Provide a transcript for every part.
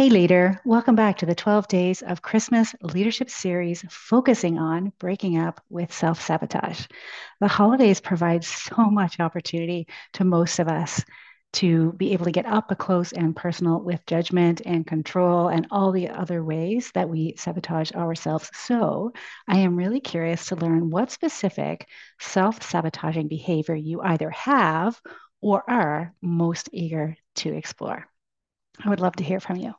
Hey, leader, welcome back to the 12 Days of Christmas Leadership Series focusing on breaking up with self sabotage. The holidays provide so much opportunity to most of us to be able to get up close and personal with judgment and control and all the other ways that we sabotage ourselves. So, I am really curious to learn what specific self sabotaging behavior you either have or are most eager to explore. I would love to hear from you.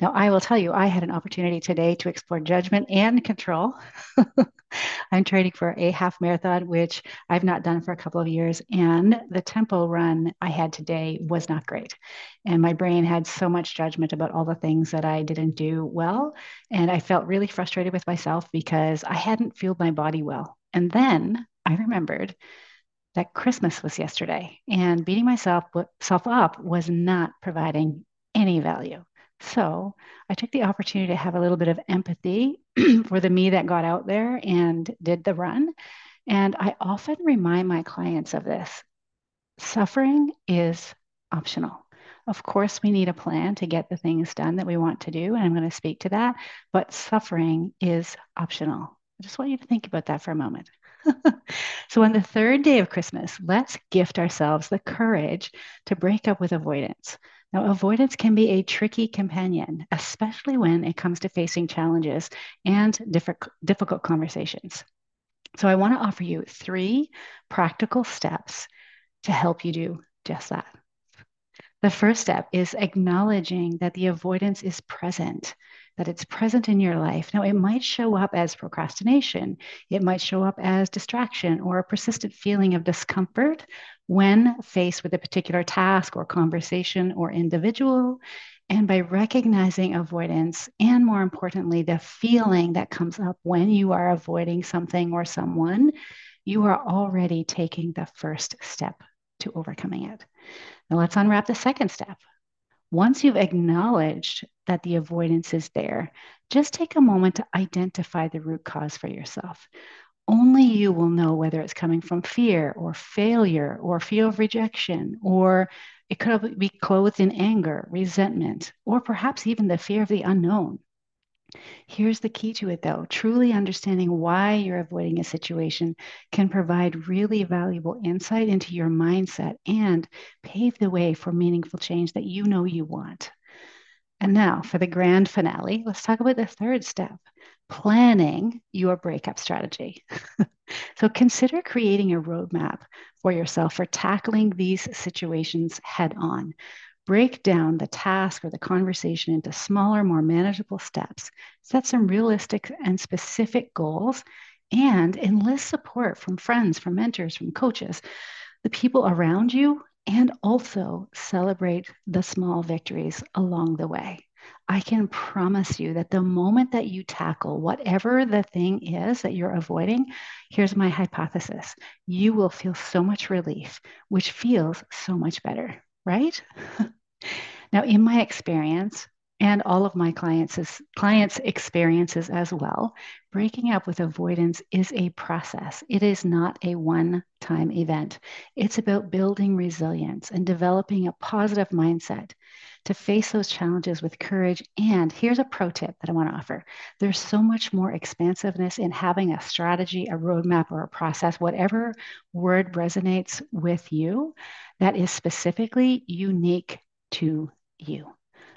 Now, I will tell you, I had an opportunity today to explore judgment and control. I'm training for a half marathon, which I've not done for a couple of years. And the tempo run I had today was not great. And my brain had so much judgment about all the things that I didn't do well. And I felt really frustrated with myself because I hadn't fueled my body well. And then I remembered that Christmas was yesterday, and beating myself self up was not providing any value. So I took the opportunity to have a little bit of empathy for the me that got out there and did the run. And I often remind my clients of this suffering is optional. Of course, we need a plan to get the things done that we want to do. And I'm going to speak to that. But suffering is optional. I just want you to think about that for a moment. so, on the third day of Christmas, let's gift ourselves the courage to break up with avoidance. Now, avoidance can be a tricky companion, especially when it comes to facing challenges and difficult conversations. So, I want to offer you three practical steps to help you do just that. The first step is acknowledging that the avoidance is present, that it's present in your life. Now, it might show up as procrastination, it might show up as distraction or a persistent feeling of discomfort when faced with a particular task or conversation or individual. And by recognizing avoidance, and more importantly, the feeling that comes up when you are avoiding something or someone, you are already taking the first step to overcoming it. Now, let's unwrap the second step. Once you've acknowledged that the avoidance is there, just take a moment to identify the root cause for yourself only you will know whether it's coming from fear or failure or fear of rejection, or it could be clothed in anger, resentment, or perhaps even the fear of the unknown. Here's the key to it though truly understanding why you're avoiding a situation can provide really valuable insight into your mindset and pave the way for meaningful change that you know you want. And now for the grand finale, let's talk about the third step planning your breakup strategy. so consider creating a roadmap for yourself for tackling these situations head on. Break down the task or the conversation into smaller, more manageable steps. Set some realistic and specific goals and enlist support from friends, from mentors, from coaches, the people around you, and also celebrate the small victories along the way. I can promise you that the moment that you tackle whatever the thing is that you're avoiding, here's my hypothesis you will feel so much relief, which feels so much better, right? now, in my experience, and all of my clients' clients' experiences as well. Breaking up with avoidance is a process. It is not a one-time event. It's about building resilience and developing a positive mindset to face those challenges with courage. And here's a pro tip that I want to offer there's so much more expansiveness in having a strategy, a roadmap, or a process, whatever word resonates with you, that is specifically unique to you.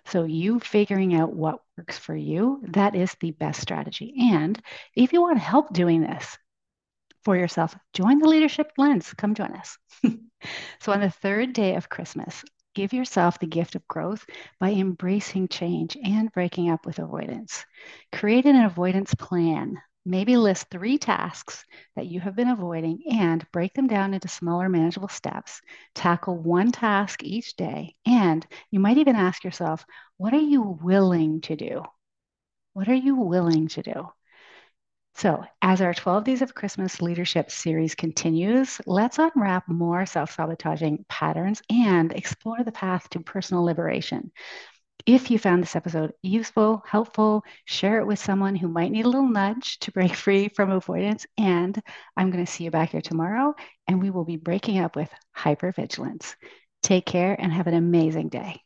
So, you figuring out what works for you, that is the best strategy. And if you want help doing this for yourself, join the Leadership Lens. Come join us. so, on the third day of Christmas, Give yourself the gift of growth by embracing change and breaking up with avoidance. Create an avoidance plan. Maybe list three tasks that you have been avoiding and break them down into smaller, manageable steps. Tackle one task each day. And you might even ask yourself, what are you willing to do? What are you willing to do? So, as our 12 Days of Christmas leadership series continues, let's unwrap more self sabotaging patterns and explore the path to personal liberation. If you found this episode useful, helpful, share it with someone who might need a little nudge to break free from avoidance. And I'm going to see you back here tomorrow, and we will be breaking up with hypervigilance. Take care and have an amazing day.